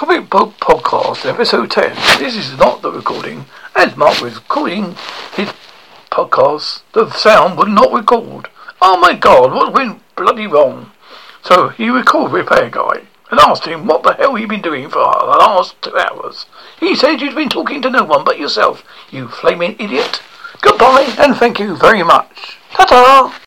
Comic Book Podcast, episode 10. This is not the recording. As Mark was calling his podcast, the sound would not record. Oh my god, what went bloody wrong? So he recalled Repair Guy and asked him what the hell he'd been doing for the last two hours. He said you'd been talking to no one but yourself, you flaming idiot. Goodbye and thank you very much. Ta-ta!